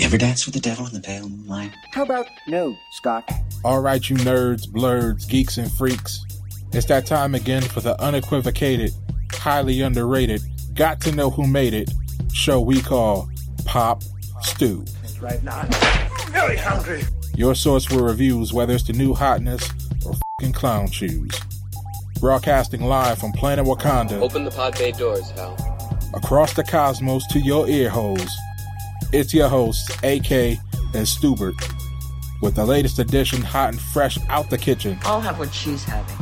You ever dance with the devil in the pale moonlight? How about no, Scott? All right, you nerds, blurs, geeks, and freaks. It's that time again for the unequivocated, highly underrated, got to know who made it show we call Pop Stew. Right now, I'm very hungry. Your source for reviews, whether it's the new hotness or fing clown shoes. Broadcasting live from planet Wakanda, Open the pod bay doors, Hal. across the cosmos to your ear holes. It's your host, AK and Stuber, with the latest edition hot and fresh out the kitchen. I'll have what she's having.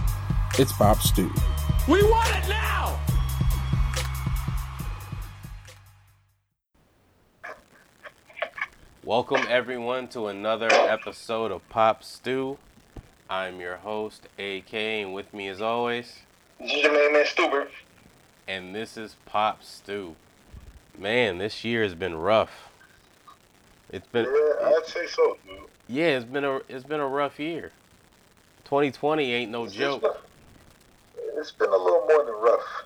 It's Pop Stew. We want it now! Welcome everyone to another episode of Pop Stew. I'm your host, AK, and with me as always, This is your main man Stuber. and this is Pop Stew. Man, this year has been rough. It's been Yeah, I'd say so, dude. yeah, it's been a it's been a rough year. 2020 ain't no It's joke. been- It's been a little more than rough.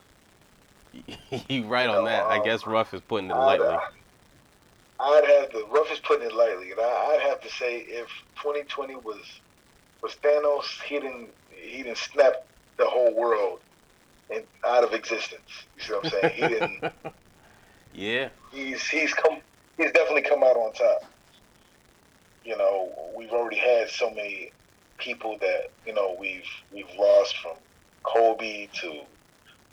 you right on that. I guess rough is putting it I'd, lightly. uh, I'd have to rough is putting it lightly, and I, I'd have to say if 2020 was was Thanos, he didn't he didn't snap the whole world in, out of existence. You see what I'm saying? He didn't. Yeah, he's he's come he's definitely come out on top. You know, we've already had so many people that you know we've we've lost from Kobe to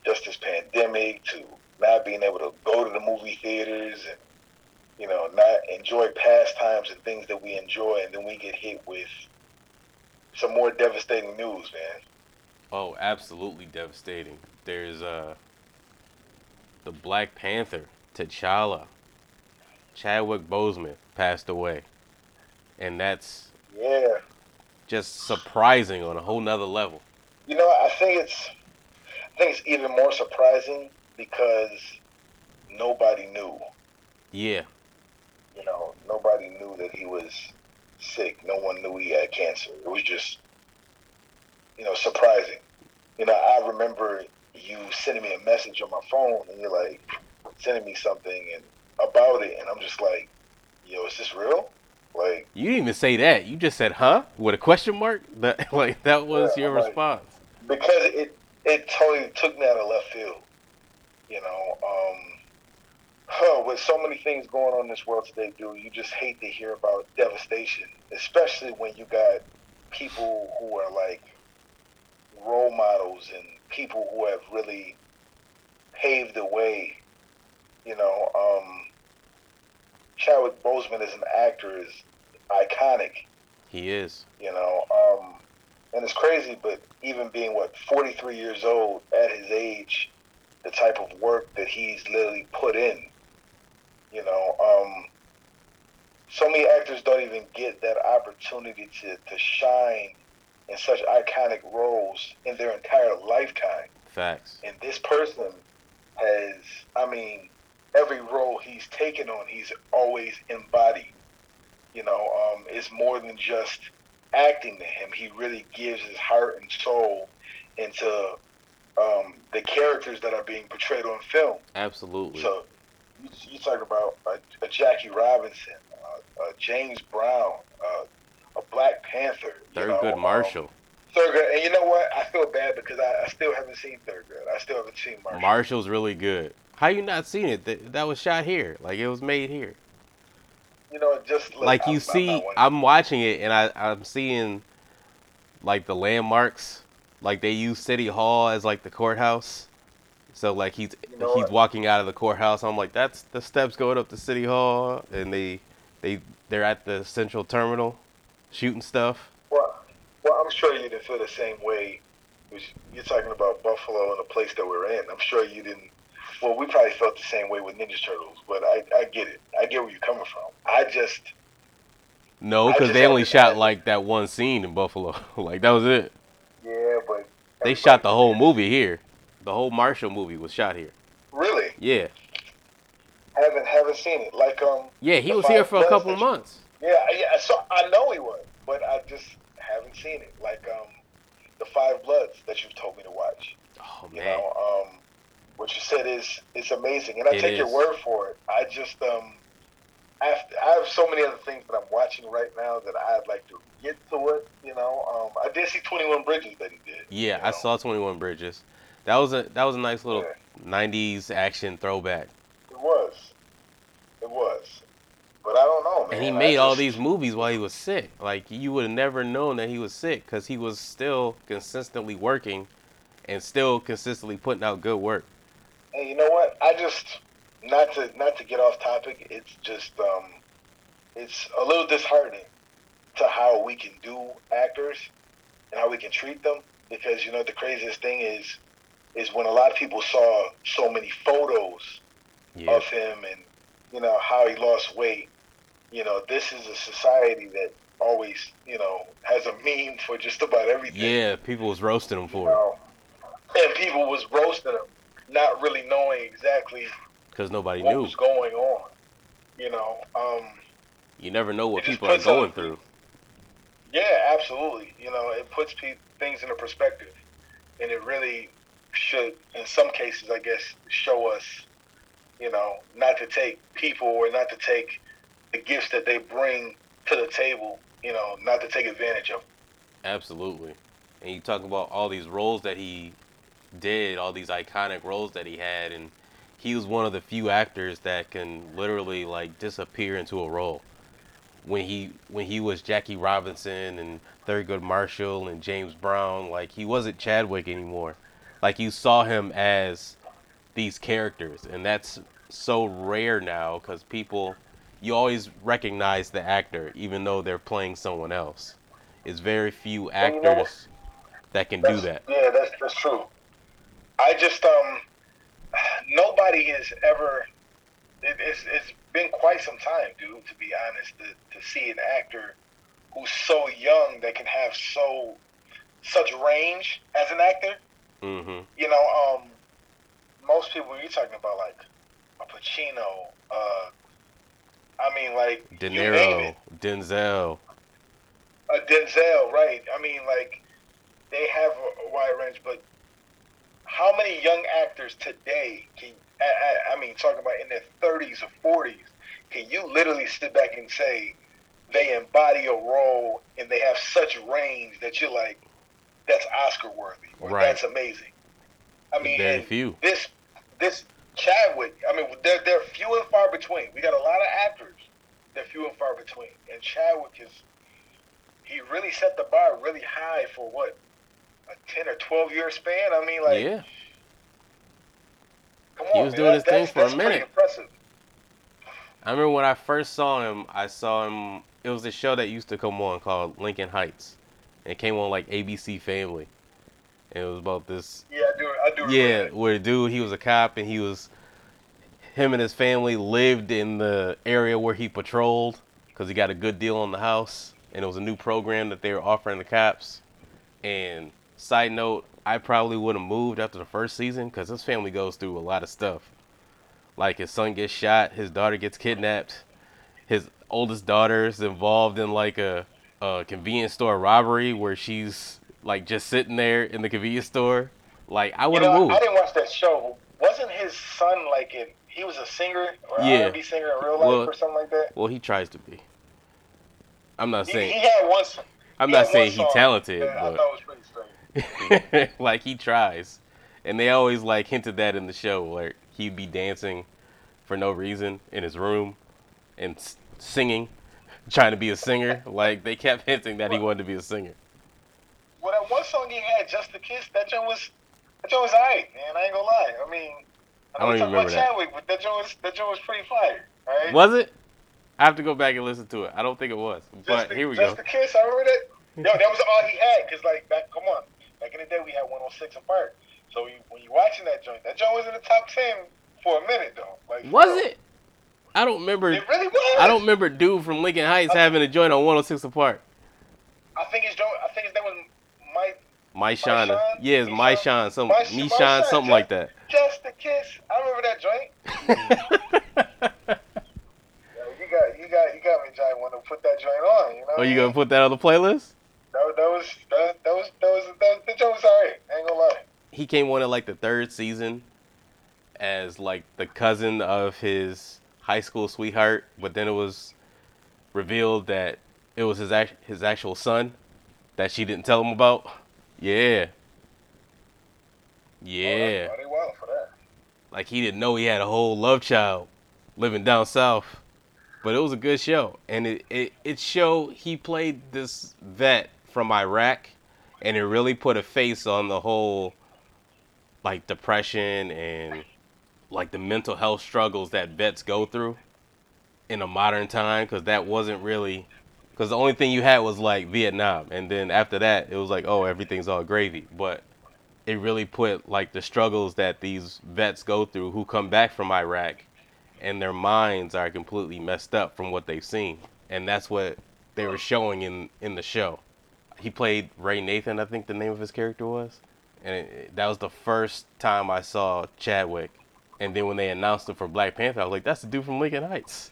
just this pandemic to not being able to go to the movie theaters and you know not enjoy pastimes and things that we enjoy, and then we get hit with some more devastating news, man. Oh, absolutely devastating. There's uh the Black Panther, T'Challa, Chadwick Boseman passed away. And that's Yeah, just surprising on a whole nother level. You know, I think it's I think it's even more surprising because nobody knew. Yeah, You know, nobody knew that he was sick. No one knew he had cancer. It was just you know, surprising. You know, I remember you sending me a message on my phone and you're like sending me something and about it and I'm just like, yo, is this real? Like you didn't even say that. You just said, "Huh?" with a question mark. That like that was Yeah, your like- response. because it it totally took me out of left field. You know, um, huh, with so many things going on in this world today, dude, you just hate to hear about devastation, especially when you got people who are like role models and people who have really paved the way. You know, um, Chadwick Boseman as an actor is iconic He is. you know. Um, and it's crazy, but even being what 43 years old at his age, the type of work that he's literally put in, you know. Um, so many actors don't even get that opportunity to, to shine in such iconic roles in their entire lifetime. Facts. And this person has, I mean, every role he's taken on, he's always embodied. You know, um, it's more than just acting to him. He really gives his heart and soul into um, the characters that are being portrayed on film. Absolutely. So you, you talk about a, a Jackie Robinson, uh, a James Brown, uh, a Black Panther. you know, Thurgood um, Marshall. Thurgood, and you know what? I feel bad because I, I still haven't seen Thurgood. I still haven't seen Marshall. Marshall's really good. How you not seen it? That, that was shot here. Like it was made here. you know, just like you see, I'm watching it and I I'm seeing like the landmarks. Like they use City Hall as like the courthouse. So like he's You know he's what? walking out of the courthouse. I'm like, that's the steps going up to City Hall, and they they they're at the Central Terminal, shooting stuff. Well, well, I'm sure you didn't feel the same way. You're talking about Buffalo and the place that we're in. I'm sure you didn't. Well, we probably felt the same way with Ninja Turtles, but I, I get it. I get where you're coming from. I just, No, because they only shot like that one scene in Buffalo. like that was it. yeah, but They shot the whole movie here. The whole Marshall movie was shot here. Really, Yeah, haven't haven't seen it. Like um, yeah. He was here for a couple of months. yeah, yeah. So I know he was, but I just haven't seen it. Like um, the Five Bloods that you've told me to watch. Oh You man. know, um, what you said is is amazing, and I It take your word for it. I just um, after, I have so many other things that I'm watching right now that I'd like to get to it. You know, um, I did see Twenty One Bridges that he did. Yeah, you I saw Twenty One Bridges. That was a that was a nice little Yeah. '90s action throwback. It was, it was, but I don't know, man. And he I made all these movies while he was sick. Like you would have never known that he was sick because he was still consistently working and still consistently putting out good work. And you know what? I just not to not to get off topic. It's just um, it's a little disheartening to how we can do actors and how we can treat them because you know the craziest thing is is when a lot of people saw so many photos Yeah, of him and you know how he lost weight. You know, this is a society that always you know has a meme for just about everything. yeah. People was roasting him You for it? And people was roasting him, not really knowing exactly because nobody what knew. was going on. You know, um, You never know what people are going on- through. yeah, absolutely. You know, it puts pe- things into perspective, and it really should, in some cases, I guess, show us, you know, not to take people or not to take the gifts that they bring to the table. You know, not to take advantage of. Absolutely. And you talk about all these roles that he did, all these iconic roles that he had, and he was one of the few actors that can literally like disappear into a role. When he when he was Jackie Robinson and Thurgood Marshall and James Brown, like he wasn't Chadwick anymore. Like you saw him as these characters, and that's so rare now because people you always recognize the actor even though they're playing someone else. It's very few And you know actors that can do that. Yeah, that's that's true. I just um, nobody has ever. It, it's it's been quite some time, dude. To be honest, to, to see an actor who's so young that can have so such range as an actor. hmm You know, um, most people you're talking about like a Pacino. Uh, I mean, like De Niro. Denzel. a Denzel, right? I mean, like they have a, a wide range, but how many young actors today can? I, I, I mean, talking about in their thirties or forties, can you literally sit back and say they embody a role and they have such range that you're like, that's Oscar worthy, or Right. that's amazing. I mean, Very few. this this Chadwick, I mean, they're they're few and far between. We got a lot of actors, they're few and far between, and Chadwick is he really set the bar really high for what a ten or twelve year span. I mean, like, yeah. come He on, was man, doing his thing for a minute. Impressive. I remember when I first saw him, I saw him. It was a show that used to come on called Lincoln Heights. It came on like ABC Family. And it was about this Yeah, I do. I do. remember Yeah, that. where dude he was a cop and he was him and his family lived in the area where he patrolled because he got a good deal on the house and it was a new program that they were offering the cops. And side note, I probably would have moved after the first season because his family goes through a lot of stuff. Like his son gets shot, his daughter gets kidnapped, his oldest daughter is involved in like a, a convenience store robbery where she's like just sitting there in the convenience store. Like I would have know, moved. I didn't watch that show. Wasn't his son like in? He was a singer or Yeah. R&B singer in real life Well, or something like that. Well, he tries to be. I'm not saying he had one. I'm not saying he song talented, but- thought was pretty strange. like he tries, and they always like hinted that in the show, like he'd be dancing for no reason in his room and s- singing, trying to be a singer. Like they kept hinting that he wanted to be a singer. Well, that one song he had, "Just a Kiss," that joint was that joint was alright, man. I ain't gonna lie. I mean, I don't know we even remember about that. Chadwick, but that joint was that joint was pretty fire. Right? Was it? I have to go back and listen to it. I don't think it was, Just but the, here we just go. Just the kiss. I remember that. Yo, that was all he had. Cause like come on, back in the day we had 106 & Park. So you, when you watching that joint, that joint was in the top 10 for a minute though. Like Was it? I don't remember. It really was. I don't remember dude from Lincoln Heights having a joint on 106 & Park. I think his joint. I think his name was Mike. My Sean? yeah, it's my My some me Sean, something yeah. like that. Just a kiss. I remember that joint. Yo, you got, you got, you got me, Jai. Want to put that joint on? You know? Are you gonna put that on the playlist? That, was- that was that, that was that was that, the joint was alright. Ain't gonna lie. He came on in like the third season as like the cousin of his high school sweetheart, but then it was revealed that it was his act- his actual son that she didn't tell him about. Yeah. Oh, yeah. Oh, wild for that. Like he didn't know he had a whole love child living down south. But it was a good show. And it, it, it showed he played this vet from Iraq and it really put a face on the whole like depression and like the mental health struggles that vets go through in a modern time because that wasn't really because the only thing you had was like Vietnam and then after that it was like oh everything's all gravy. But it really put like the struggles that these vets go through who come back from Iraq and their minds are completely messed up from what they've seen. And that's what they were showing in in the show he played Ray Nathan I think the name of his character was and it, that was the first time I saw Chadwick and then when they announced him for Black Panther I was like that's the dude from Lincoln Heights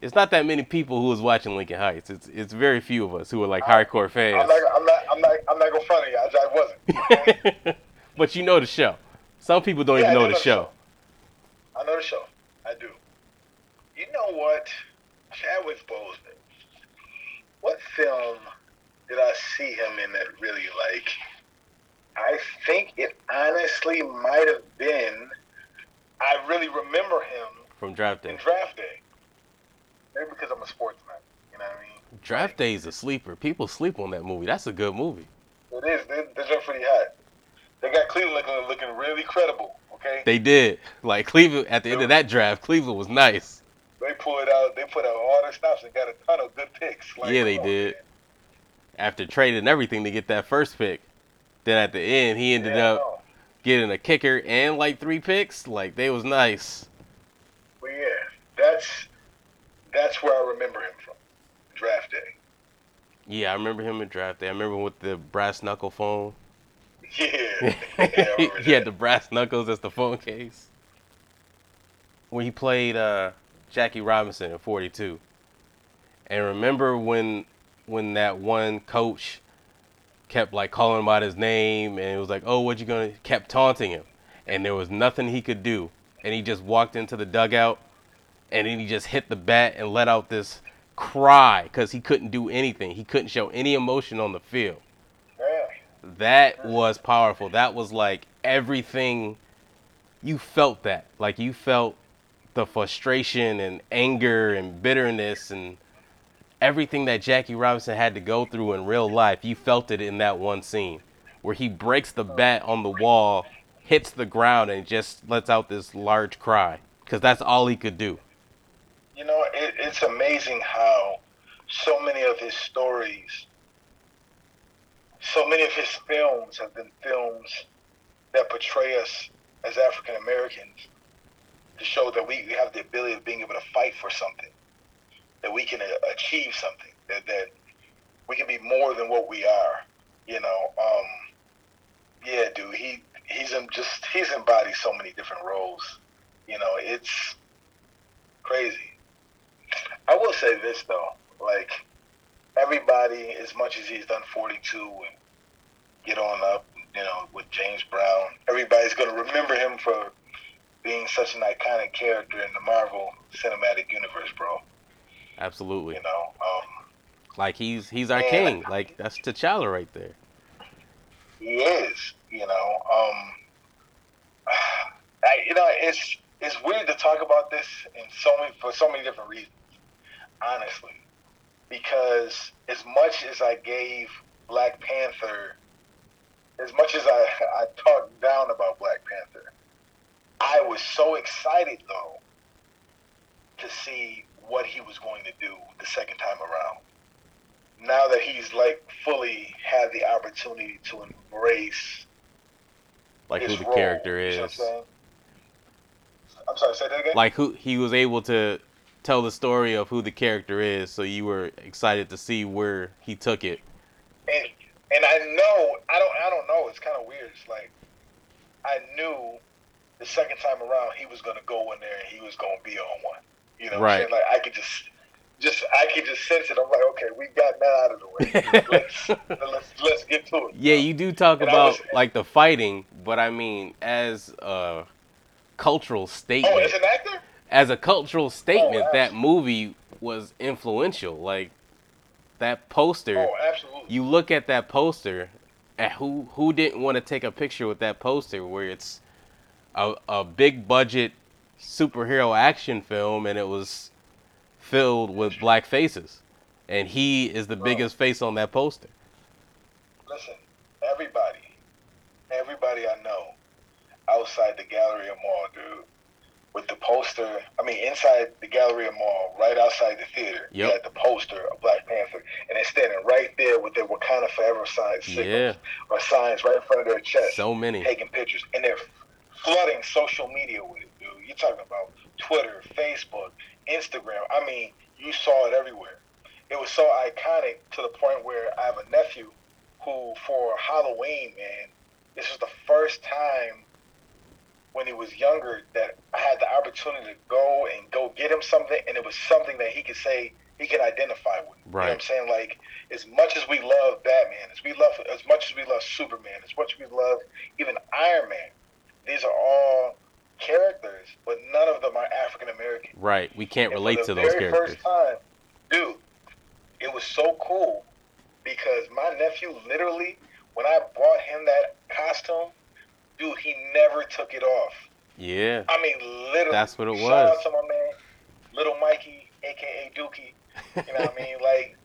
it's not that many people who was watching Lincoln Heights it's it's very few of us who are like hardcore I'm fans not, I'm not, I'm not, I'm not gonna front of you. I, I wasn't. but you know the show. Some people don't Yeah, I even do know the know the show. I know the show. I do. You know what? Chadwick Boseman. What film did I see him in that really like? I think it honestly might have been. I really remember him From Draft Day. Draft Day. Maybe because I'm a sportsman. You know what I mean? Draft Day is a sleeper. People sleep on that movie. That's a good movie. It is. They, they're pretty hot. They got Cleveland looking, looking really credible. Okay. They did. Like Cleveland at the end of that draft, Cleveland was nice. They pulled out. They put out all their stops and got a ton of good picks. Like, Yeah, they did. man. After trading everything to get that first pick. Then at the end he ended Yeah, up getting a kicker and like three picks. Like they was nice. But yeah, that's that's where I remember him from. Draft day. Yeah, I remember him in draft day. I remember with the brass knuckle phone. Yeah. yeah he, had the brass knuckles as the phone case. When he played uh, Jackie Robinson in 42. And remember when when that one coach kept like calling him out his name and it was like, "Oh, what you to kept taunting him." And there was nothing he could do. And he just walked into the dugout and then he just hit the bat and let out this cry cuz he couldn't do anything. He couldn't show any emotion on the field that was powerful. That was like everything you felt that. Like you felt the frustration and anger and bitterness and everything that Jackie Robinson had to go through in real life. You felt it in that one scene where he breaks the bat on the wall, hits the ground and just lets out this large cry cuz that's all he could do. You know, it, it's amazing how so many of his stories, so many of his films have been films that portray us as African Americans to show that we have the ability of being able to fight for something, that we can achieve something, that, that we can be more than what we are. You know, um, yeah, dude, he he's just he's embodied so many different roles. You know, it's crazy. I will say this though, like everybody, as much as he's done 42 and get on up, you know, with James Brown, everybody's gonna remember him for being such an iconic character in the Marvel Cinematic Universe, bro. Absolutely. You know, um, Like he's he's our king. Like that's T'Challa right there. he is. You know, um, I, you know, it's it's weird to talk about this in so many for so many different reasons. Honestly, because as much as I gave Black Panther, as much as I I talked down about Black Panther, I was so excited though to see what he was going to do the second time around. Now that he's like fully had the opportunity to embrace Like who the role, character you know I'm is. I'm sorry, say that again. like who he was able to tell the story of who the character is so you were excited to see where he took it and and I know I don't I don't know. It's kind of weird. It's like I knew the second time around he was gonna go in there and he was gonna be on one. You know, what I'm Right. saying? Like I could just just I could just sense it. I'm like, okay, we got that out of the way. let's let's let's get to it. yeah you do talk And about was- like the fighting but i mean as a cultural Oh, statement as an actor? as a cultural oh, statement, Oh, that movie was influential. Like that poster, Oh, absolutely. you look at that poster, and who who didn't want to take a picture with that poster where it's a a big budget superhero action film and it was filled with black faces, and he is the Bro. biggest face on that poster. Listen, everybody, everybody I know outside the Galleria Mall, dude, with the poster. I mean, inside the Gallery Galleria Mall, right outside the theater, you Yep. had the poster of Black Panther, and they're standing right there with their Wakanda Forever signs, Yeah. or signs right in front of their chest, So many. taking pictures, and they're flooding social media with it. You're talking about Twitter, Facebook, Instagram. I mean, you saw it everywhere. It was so iconic to the point where I have a nephew who, for Halloween, man, this was the first time when he was younger that I had the opportunity to go and go get him something, and it was something that he could say he can identify with. You know what I'm saying? Like, as much as we love Batman, as we love, as much as we love Superman, as much as we love even Iron Man, these are all characters, but none of them are African American. Right. We can't And relate to those characters. First time, dude, it was so cool because my nephew literally, when I bought him that costume, dude, he never took it off. Yeah. I mean, literally. That's what it Shout was. out to my man, little Mikey, aka Dookie. You know what I mean? Like,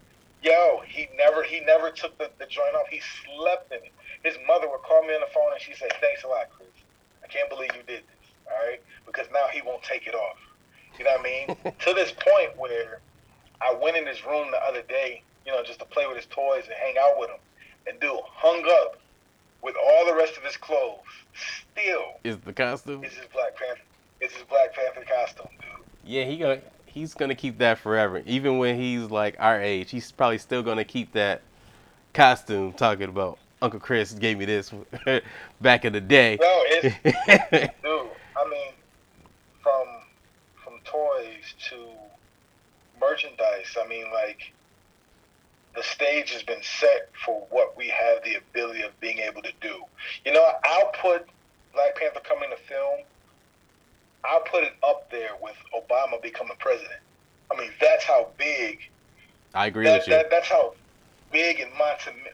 yo, he never, he never took the, the joint off. He slept in it. His mother would call me on the phone and she said, "Thanks a lot, Chris. I can't believe you did this. All right, because now he won't take it off. You know what I mean? to this point where I went in his room the other day, you know, just to play with his toys and hang out with him, and dude hung up with all the rest of his clothes. Still, Is the costume? is his Black Panther. Is his Black Panther costume, dude. Yeah, he gonna he's gonna keep that forever. Even when he's like our age, he's probably still gonna keep that costume. Talking about Uncle Chris gave me this back in the day. No, it's dude. I mean, from from toys to merchandise. I mean, like the stage has been set for what we have the ability of being able to do. You know, I'll put Black Panther coming to film. I'll put it up there with Obama becoming president. I mean, that's how big. I agree That, with you. that, that's how big and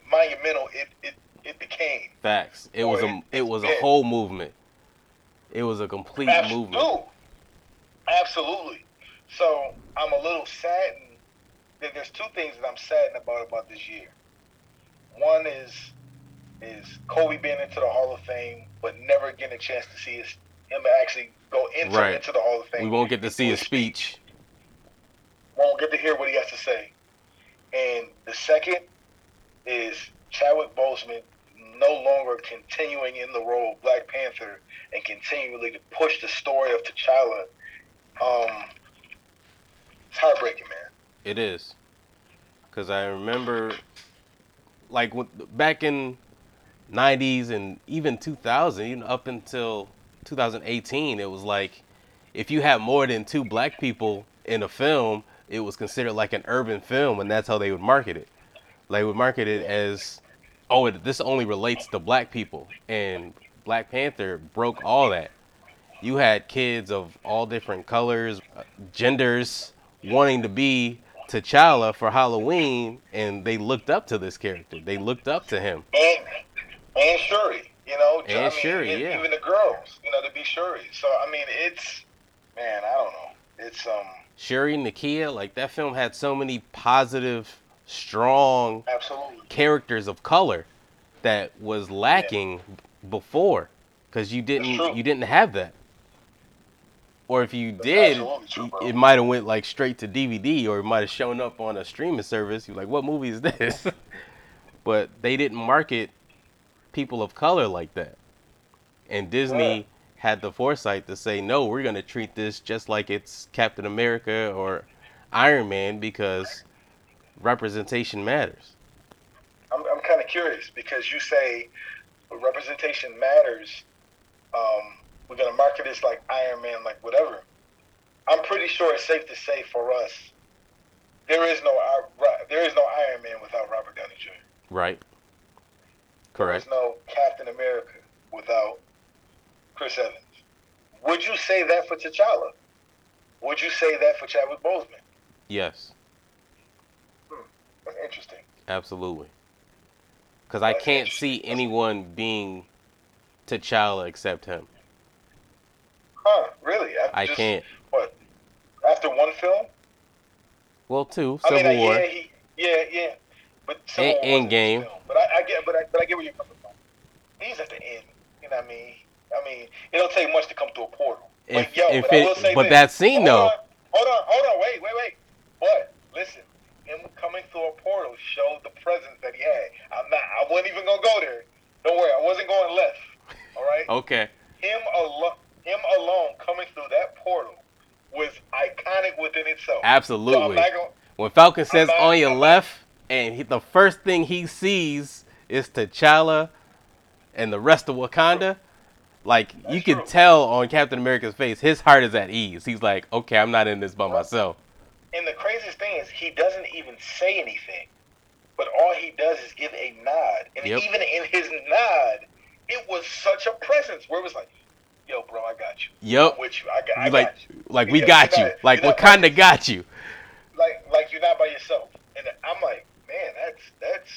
monumental it, it, it became. Facts. It was a Boy, it was a whole movement. It was a complete movement. Absolutely. Absolutely. So I'm a little saddened. That there's two things that I'm saddened about about this year. One is is Kobe being into the Hall of Fame, but never getting a chance to see his, him actually go into, Right. into the Hall of Fame. We won't get to see his speech. Won't get to hear what he has to say. And the second is Chadwick Boseman no longer continuing in the role of Black Panther and continually to push the story of T'Challa. Um, it's heartbreaking, man. It is. Cause I remember, like back in '90s and even 2000, even up until 2018, it was like if you had more than two black people in a film, it was considered like an urban film, and that's how they would market it. They would market it as, oh, it, this only relates to black people, and Black Panther broke all that. You had kids of all different colors, uh, genders, wanting to be T'Challa for Halloween, and they looked up to this character. They looked up to him. And and Shuri, you know, And I mean, Shuri, and yeah. even the girls, you know, to be Shuri. So I mean, it's man, I don't know. It's um, Shuri, Nakia, like that film had so many positive, strong absolutely. characters of color that was lacking before, because you didn't you didn't have that. Or if you did, true, it might have went like straight to DVD, or it might have shown up on a streaming service. You're like, what movie is this? but they didn't market people of color like that. And Disney Yeah. had the foresight to say, no, we're going to treat this just like it's Captain America or Iron Man because representation matters. I'm, I'm kind of curious because you say representation matters. Um, we're gonna market this like Iron Man, like whatever. I'm pretty sure it's safe to say for us, there is no there is no Iron Man without Robert Downey Jr. Right. Correct. There's no Captain America without Chris Evans. Would you say that for T'Challa? Would you say that for Chadwick Boseman? Yes, That's interesting. absolutely. Because I can't see anyone being T'Challa except him. Huh? Really? After I just- can't. What? After one film? Well, two I Civil mean, uh, War. yeah, he, yeah, yeah. But Civil War Endgame. film. But I, I get, but I, but I get where you're coming from. He's at the end. You know what I mean? I mean, it don't take much to come through a portal. But yo, if but I it- will say but that scene, hold though- On, hold on, hold on, wait, wait, wait. But listen, him coming through a portal showed the presence that he had. I'm not. I wasn't even gonna go there. Don't worry, I wasn't going left. All right. Okay. him alone, him alone coming through that portal was iconic within itself. Absolutely. not gonna, When Falcon says not- on your I'm not- left, and he, the first thing he sees is T'Challa and the rest of Wakanda, like you can true. tell on Captain America's face, his heart is at ease. He's like, okay, I'm not in this by myself. And the craziest thing is he doesn't even say anything, but all he does is give a nod. And Yep. even in his nod, it was such a presence where it was like, "Yo, bro, I got you. Yep. I'm with you. I got, I like, got you. like we got not- Like what kind of got you. like like you're not by yourself. And I'm like, man, that's that's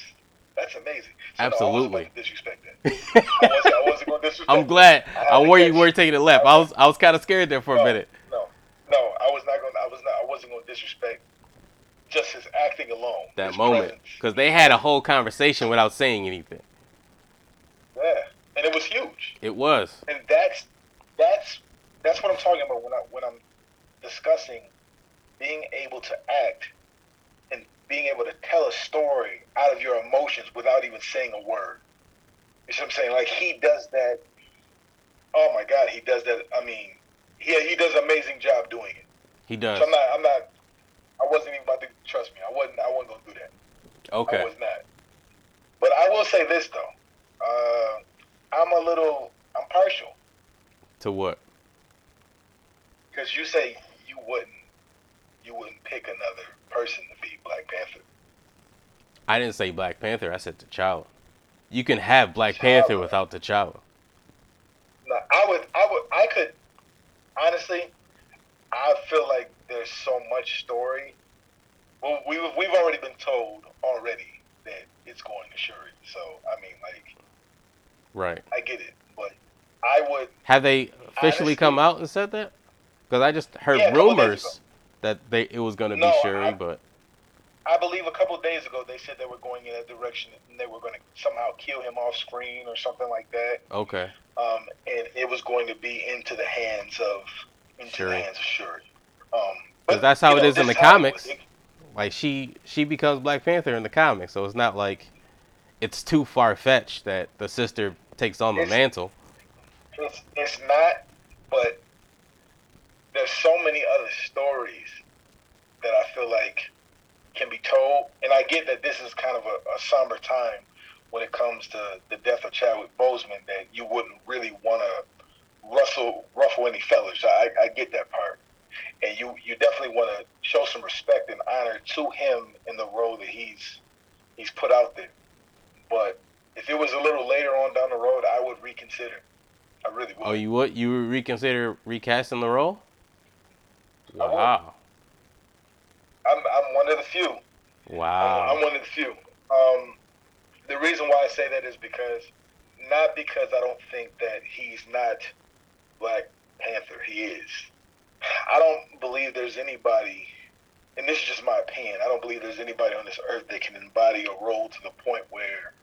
that's amazing. So no, I Absolutely. wasn't disrespect that. I wasn't, I wasn't going to disrespect. I'm glad. I to worry you were taking it left. I was I was kind of scared there for a minute. No, I was not to I was not. I wasn't going to disrespect just his acting alone. That moment, because they had a whole conversation without saying anything. Yeah, and it was huge. It was. And that's that's that's what I'm talking about when I when I'm discussing being able to act and being able to tell a story out of your emotions without even saying a word. You see what I'm saying? Like he does that. Oh my God, he does that. I mean, he he does an amazing job doing it. He does. So I'm not. I'm not. I wasn't even about to trust me. I wasn't. I wasn't gonna do that. Okay. I was not. But I will say this though. Uh, I'm a little. I'm partial To what? because you say you wouldn't. You wouldn't pick another person to be Black Panther. I didn't say Black Panther. I said T'Challa. You can have Black Panther without T'Challa. No, I would. I would. I could. Honestly, I feel like there's so much story. Well, we we've already been told already that it's going to Shuri. So I mean, like, Right. I get it, but I would. Have they officially Honestly- come out and said that? Because I just heard Yeah, a couple days rumors that they it was going to No, be Shuri, I- but I believe a couple of days ago they said they were going in that direction and they were going to somehow kill him off screen or something like that. okay. Um, and it was going to be into the hands of into Shuri. the hands of Shuri. Um, 'Cause that's how it know, is in the comics. it- Like she she becomes Black Panther in the comics, so it's not like it's too far fetched that the sister takes on the It's- mantle. It's it's not, but there's so many other stories that I feel like can be told, and I get that this is kind of a, a somber time when it comes to the death of Chadwick Boseman. That you wouldn't really want to rustle ruffle any feathers. I, I get that part, and you you definitely want to show some respect and honor to him in the role that he's he's put out there. But if it was a little later on down the road, I would reconsider. I really would. Oh, you would you would reconsider recasting the role? Wow. I'm, I'm one of the few. I'm, Wow. I'm one of the few. Um, the reason why I say that is because, not because I don't think that he's not Black Panther. He is. I don't believe there's anybody, and this is just my opinion. I don't believe there's anybody on this earth that can embody a role to the point where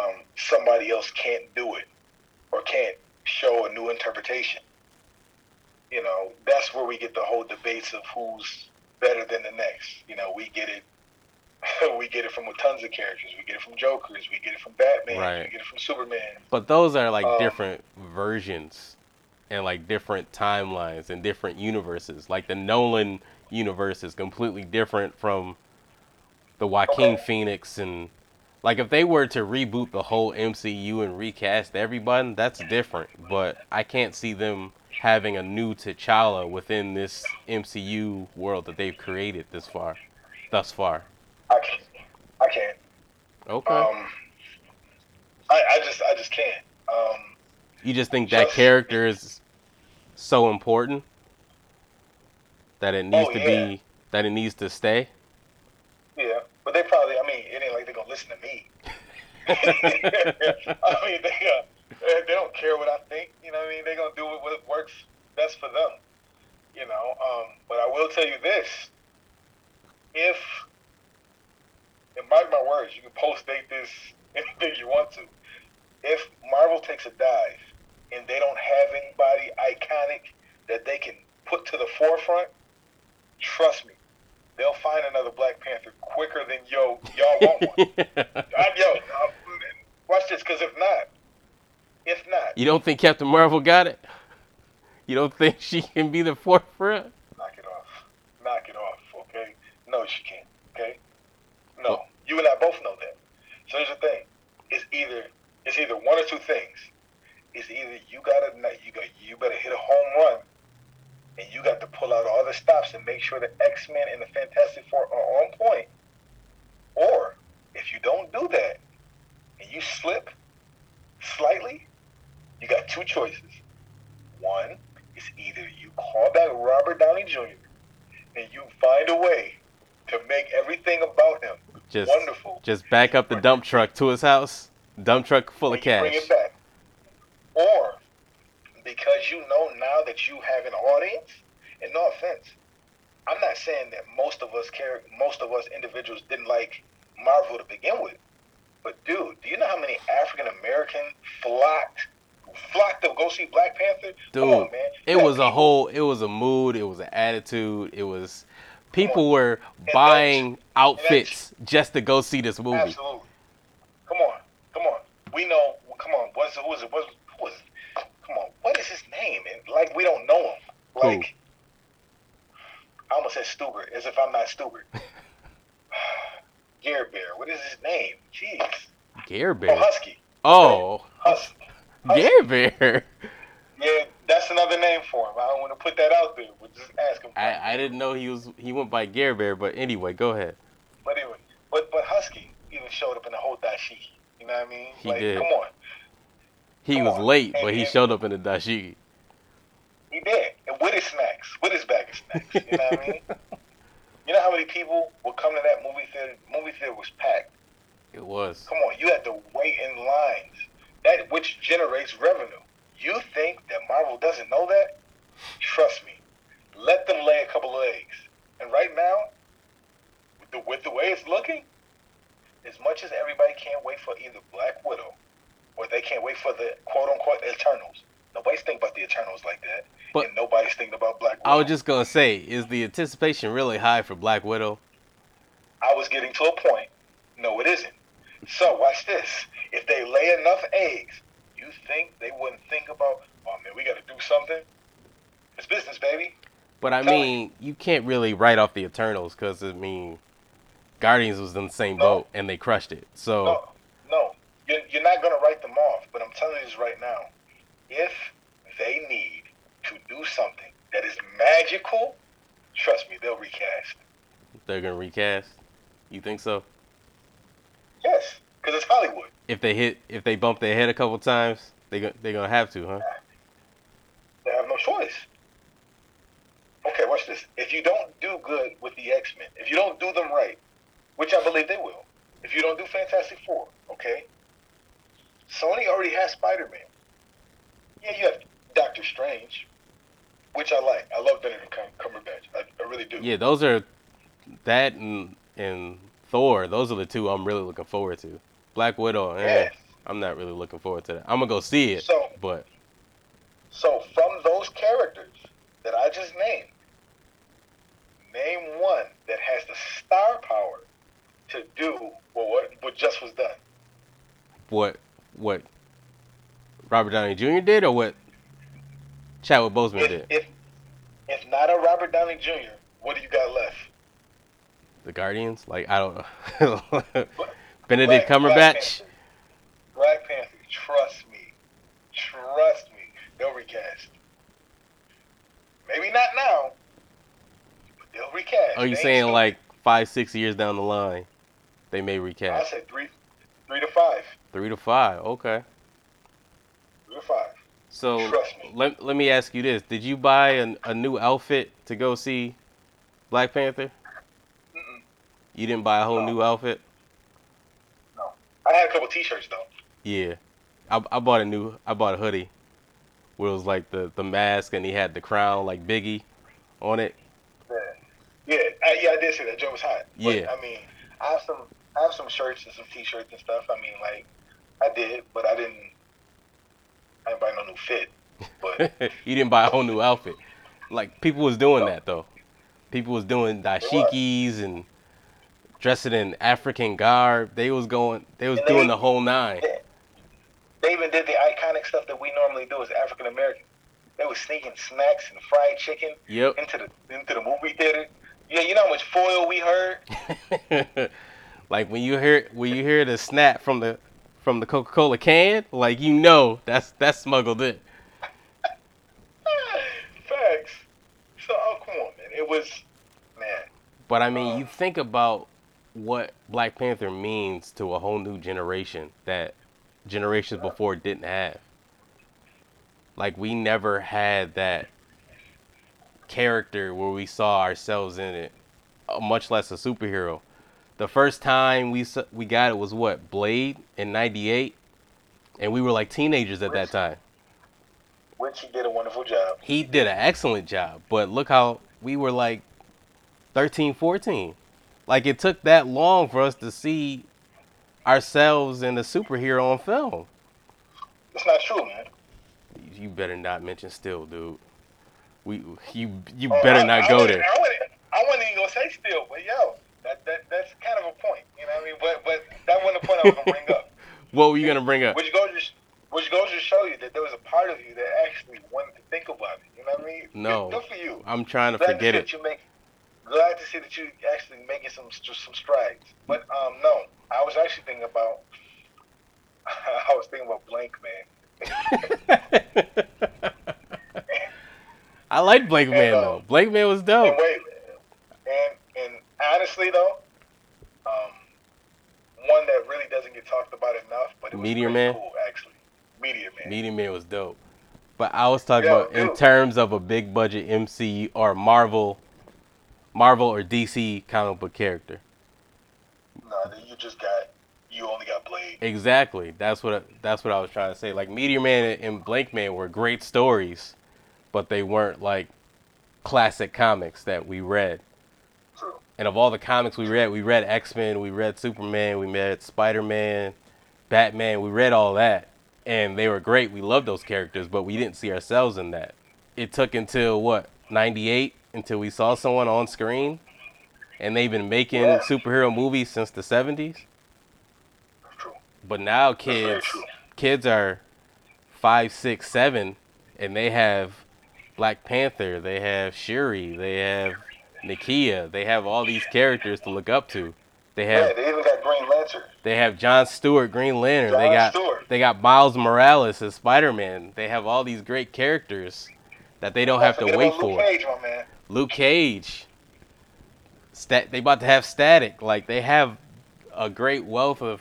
um, somebody else can't do it or can't show a new interpretation. You know, that's where we get the whole debates of who's better than the next. You know, we get it we get it from tons of characters. We get it from Jokers. We get it from Batman. Right. We get it from Superman. But those are like Um, different versions and like different timelines and different universes. Like the Nolan universe is completely different from the Joaquin Okay. Phoenix and like if they were to reboot the whole MCU and recast everybody, that's different. But I can't see them having a new T'Challa within this MCU world that they've created this far, thus far. I can't. I can't. Okay. Um, I, I just I just can't. Um, you just think that character is so important? that it needs Oh, to yeah. be that it needs to stay. Yeah, but they probably. I mean, it ain't like they're gonna listen to me. I mean, they uh, they don't care what I think. You know what I mean? They're gonna do what, what works best for them. You know. Um, but I will tell you this: if and mark my words, you can post date this anything you want to. If Marvel takes a dive and they don't have anybody iconic that they can put to the forefront, trust me, they'll find another Black Panther quicker than yo y'all want one. I, yo, uh, watch this, because if not, if not, you don't think Captain Marvel got it? You don't think she can be the forefront? knock it off, knock it off, okay? No, she can't, okay? No, Well- you and I both know that. So here's the thing: it's either it's either one or two things. It's either you gotta you got you better hit a home run, and you got to pull out all the stops and make sure the X Men and the Fantastic Four are on point. Or if you don't do that and you slip slightly, you got two choices. One is either you call back Robert Downey Jr. and you find a way to make everything about him Just wonderful. just back up the dump truck to his house. Dump truck full of you bring cash. it back. Or because you know now that you have an audience, and no offense, I'm not saying that most of us care most of us individuals didn't like Marvel to begin with. But dude, do you know how many African American flocked flocked to go see Black Panther? Come Dude, on, man. it was a whole it was a mood, it was an attitude, it was people were that's- buying outfits just to go see this movie. Absolutely. Come on, come on. We know. Come on. What's who is it? What's who is? It? Come on. What is his name? And like we don't know him. Who? Like I almost said Stuber, as if I'm not Stuber. Gare Bear. What is his name? Jeez. Gare Oh, Bear. Husky. Oh, Husky. Gare Bear. Yeah, that's another name for him. I don't want to put that out there. But just ask him. I, I didn't know he was he went by Gare Bear, but anyway, go ahead. But anyway, but but Husky even showed up in the whole dashiki. You know what I mean? He like, did. come on. He Come was on. late, And- but he and- showed up in the dashiki. He did. And with his snacks. With his bag of snacks. You know what I mean? You know how many people would come to that movie theater? Movie theater was packed. It was. Come on, you had to wait in lines. That which generates revenue. You think that Marvel doesn't know that? Trust me. Let them lay a couple of eggs. And right now, with the, with the way it's looking, as much as everybody can't wait for either Black Widow or they can't wait for the quote unquote Eternals. Nobody's thinking about the Eternals like that. But- and nobody's thinking about Black Widow. I was just gonna say, is the anticipation really high for Black Widow? I was getting to a point. No, it isn't. So watch this. If they lay enough eggs, you think they wouldn't think about, oh man, we got to do something? It's business, baby. But I Tell mean, you can't really write off the Eternals because I mean, Guardians was in the same No. boat and they crushed it. So No, no, you're, you're not going to write them off. But I'm telling you this right now. If they need to do something that is magical, trust me, they'll recast. they're gonna recast. You think so? Yes, because it's Hollywood. If they hit, if they bump their head a couple times, they go- they're gonna have to, huh? They have no choice. Okay, watch this. If you don't do good with the X Men, if you don't do them right, which I believe they will, if you don't do Fantastic Four, okay? Sony already has Spider Man. Yeah, you have Doctor Strange, which I like. I love Benedict Cum- Cumberbatch. I, I really do. Yeah, those are that and and Thor. Those are the two I'm really looking forward to. Black Widow. Eh, I'm not really looking forward to that. I'm gonna go see it, So- but So from those characters that I just named, name one that has the star power to do what what, what just was done. what what Robert Downey Jr. did or what Chadwick Boseman If, did? if if not a Robert Downey Jr., what do you got left? The Guardians? Like I don't know. Black- Black Benedict Cumberbatch. Panther. Black Panther. Trust me. Trust me. They'll recast. Maybe not now, but they'll recast. Are you They saying like five, six years down the line, they may recast? I said three, three to five. Three to five. Okay. Three to five. So Trust me. let let me ask you this: Did you buy an, a new outfit to go see Black Panther? You didn't buy a whole No. new outfit? No, I had a couple T-shirts though. Yeah, I, I bought a new. I bought a hoodie, where it was like the the mask and he had the crown like Biggie on it. Yeah, yeah, I, yeah. I did say that. Joe was hot. But, Yeah. I mean, I have some, I have some shirts and some T-shirts and stuff. I mean, like, I did, but I didn't. I didn't buy no new fit. But you didn't buy a whole new outfit. Like people was doing that though. People was doing dashikis and dressing in African garb. They was going. They was And they- doing the whole nine. they even did the iconic stuff that we normally do as African Americans. They was sneaking snacks and fried chicken Yep. into the into the movie theater. Yeah, you know how much foil we heard. like when you hear when you hear the snap from the from the Coca Cola can, like you know that's that's smuggled in. Facts. So, oh, come on, man. It was, man. But I mean, uh, you think about what Black Panther means to a whole new generation that generations before didn't have. Like we never had that character where we saw ourselves in it, uh, much less a superhero. The first time we we got it was what Blade in '98, and we were like teenagers at that time. Which he did a wonderful job. He did an excellent job, but look how we were like 13, 14. Like it took that long for us to see ourselves in a superhero on film. It's not true, man. You better not mention still, dude. We you you Oh, better I- not I go there. I wasn't, I wasn't even gonna say still, but yo, that, that that's kind of a point. You know what I mean? But but that wasn't the point I was gonna bring up. What were you gonna bring up? Which goes to which goes to show you that there was a part of you that actually wanted to think about it. You know what I mean? No. Good, for you. I'm trying to glad forget it. You make, glad to see that you actually making some some strides. But um, no, I was actually thinking about. I was thinking about Blank Man. I like Man And, uh, though. Blankman was And dope. wait, and and honestly though, um, one that really doesn't get talked about enough, but it was Meteor pretty Man? cool actually. Meteor Man. Meteor Man was dope. But I was talking Yeah, about in terms of a big budget MC or Marvel, Marvel or DC comic book character. No, you just got you only got Blade. Exactly. That's what that's what I was trying to say. Like Meteor Man and Blankman were great stories, but they weren't like classic comics that we read. True. And of all the comics we read, we read X Men, we read Superman, we read Spider Man, Batman. We read all that, and they were great. We loved those characters, but we didn't see ourselves in that. It took until what '98 until we saw someone on screen, and they've been making Yeah. superhero movies since the '70s. True. But now kids, kids are five, six, seven, and they have Black Panther, they have Shuri, they have Nakia, they have all these characters to look up to. They Yeah, have they even got Green Lantern. they have John Stewart, Green Lantern. they got Stewart. they got Miles Morales as Spider Man. They have all these great characters that they don't have to wait for. Cage. Luke Cage. Stat, they about to have static. Like they have a great wealth of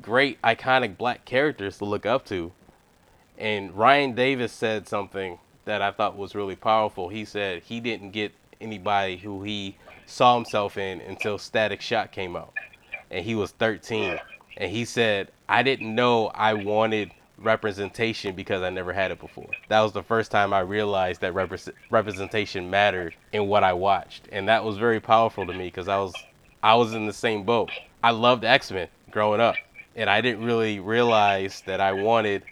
great iconic black characters to look up to. And Ryan Davis said something that I thought was really powerful. He said he didn't get anybody who he saw himself in until Static Shock came out. And he was 13. And he said, I didn't know I wanted representation because I never had it before. That was the first time I realized that repres representation mattered in what I watched. And that was very powerful to me because I was I was in the same boat. I loved X-Men growing up. And I didn't really realize that I wanted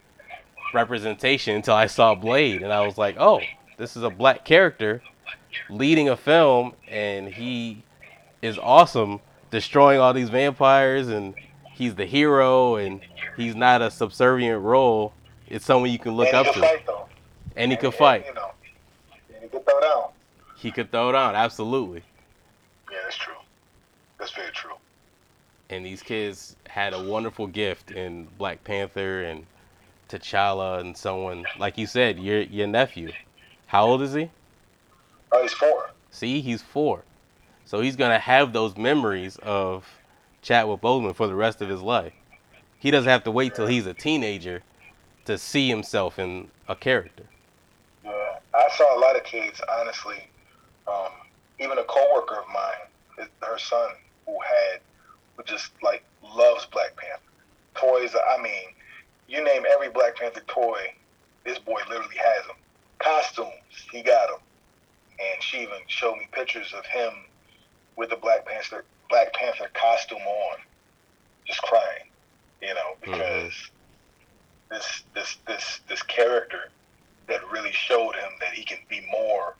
representation until I saw Blade and I was like, "Oh, this is a black character leading a film and he is awesome destroying all these vampires and he's the hero and he's not a subservient role. It's someone you can look and up to fight and he And- could and, fight. You know, and he could throw down. He could throw it down, absolutely. Yeah, that's true. That's very true. And these kids had a wonderful gift in Black Panther and T'Challa and someone like you said, your your nephew. How old is he? Oh, he's four. See, he's four. So he's going to have those memories of Chadwick Boseman for the rest of his life. He doesn't have to wait till he's a teenager to see himself in a character. Yeah, I saw a lot of kids, honestly, um, even a coworker of mine, her son, who had, who just like loves Black Panther toys. I mean, you name every Black Panther toy, this boy literally has them. Costumes, he got them, and she even showed me pictures of him with the Black Panther Black Panther costume on, just crying, you know, mm-hmm. because this this this this character that really showed him that he can be more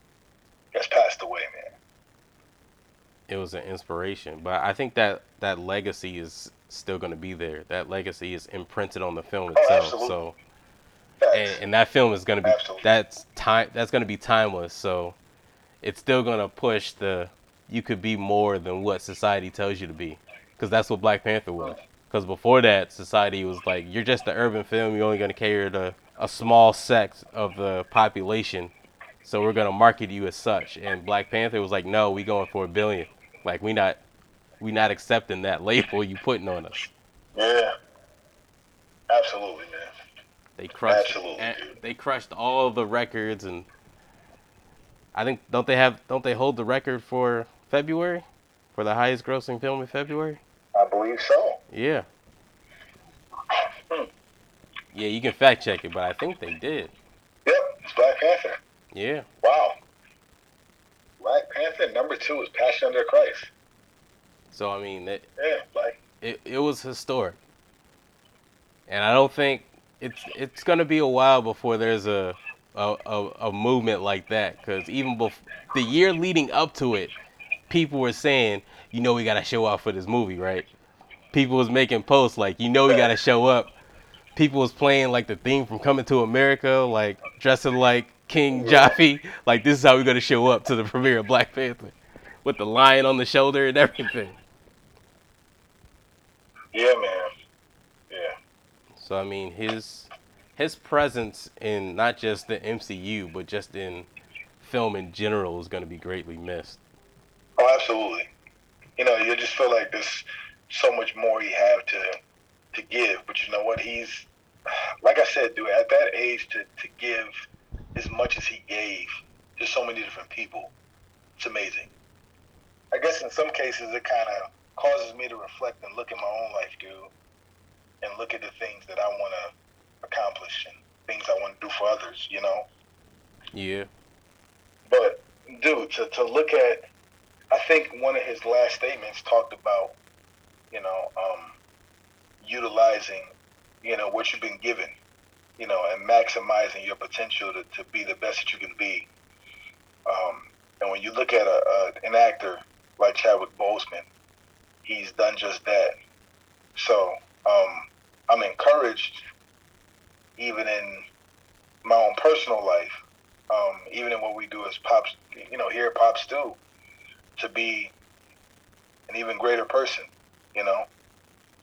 has passed away, man. it was an inspiration. But I think that that legacy is still going to be there. That legacy is imprinted on the film Oh, itself. absolutely. so, and, and that film is going to be Absolutely. that's time that's going to be timeless. So, it's still going to push the you could be more than what society tells you to be, because that's what Black Panther was. Because before that, society was like, you're just an urban film. You're only going to cater to a small sect of the population. So we're gonna market you as such. And Black Panther was like, no, we going for a billion. Like we not, we not accepting that label you putting on us. yeah, absolutely, man. They crushed. Absolutely. They crushed all the records, and I think don't they have don't they hold the record for February, for the highest grossing film in February? I believe so. Yeah. Hmm. Yeah, you can fact check it, but I think they did. Yep, it's Black Panther. Yeah. Wow. Black Panther number two is Passion of the Christ. So I mean, it, Yeah, like it, it was historic. And I don't think it's it's gonna be a while before there's a a, a, a movement like that because even bef- the year leading up to it, people were saying, you know, we gotta show up for this movie, right? People was making posts like, you know, we gotta show up. People was playing like the theme from Coming to America, like dressing like King Jaffe, like this is how we're gonna show up to the premiere of Black Panther, with the lion on the shoulder and everything. yeah, man. Yeah. So I mean, his his presence in not just the MCU, but just in film in general is going to be greatly missed. Oh, absolutely. You know, you just feel like there's so much more he have to to give, but you know what? He's like I said, dude. At that age, to to give as much as he gave to so many different people, it's amazing. I guess in some cases, it kind of causes me to reflect and look at my own life, dude, and look at the things that I want to accomplish and things I want to do for others. You know. Yeah, But dude, to, to look at, I think one of his last statements talked about, you know, um, utilizing, you know, what you've been given, you know, and maximizing your potential to, to be the best that you can be. Um, and when you look at a, a an actor like Chadwick Boseman, he's done just that. So um, I'm encouraged, even in my own personal life, um, even in what we do as pops, you know, here at Pop Stew, to be an even greater person, you know,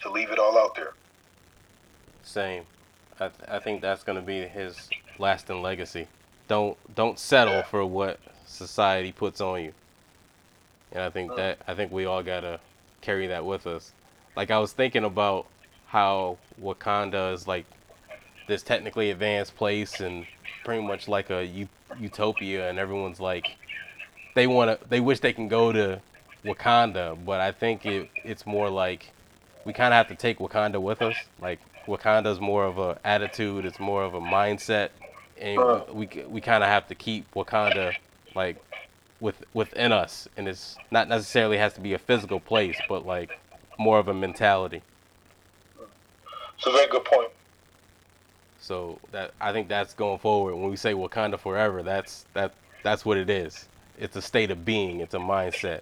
to leave it all out there. same. I th- I think that's going to be his lasting legacy. Don't don't settle for what society puts on you. And I think that I think we all gotta carry that with us. Like I was thinking about how Wakanda is like this technically advanced place and pretty much like a u- utopia, and everyone's like they want to they wish they can go to Wakanda, but I think it it's more like we kind of have to take Wakanda with us. Like Wakanda's more of a attitude, it's more of a mindset, and uh. we we, we kind of have to keep Wakanda like with within us, and it's not necessarily has to be a physical place, but like more of a mentality. It's a very good point. So that I think that's going forward. When we say Wakanda forever, that's that that's what it is. It's a state of being. It's a mindset.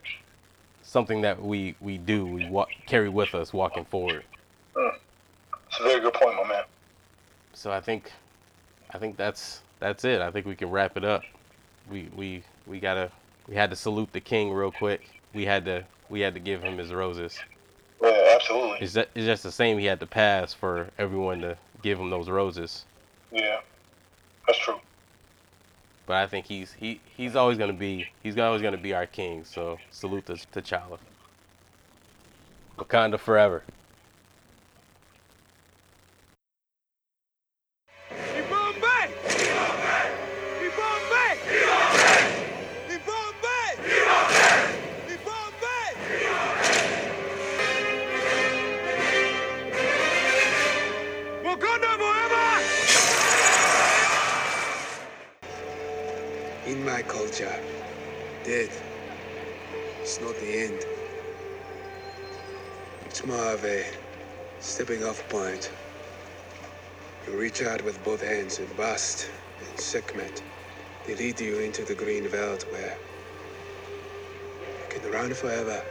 Something that we we do. We walk, carry with us walking forward. It's a very good point, my man. So I think I think that's that's it. I think we can wrap it up. We we we gotta we had to salute the king real quick. We had to we had to give him his roses. Yeah, absolutely. It's just, it's just the same. He had to pass for everyone to give him those roses. Yeah, that's true. But I think he's he he's always gonna be he's always gonna be our king. So salute to T'Challa. Wakanda forever. More of a stepping off point. You reach out with both hands and Bast and Sekhmet. They lead you into the green veld where you can run forever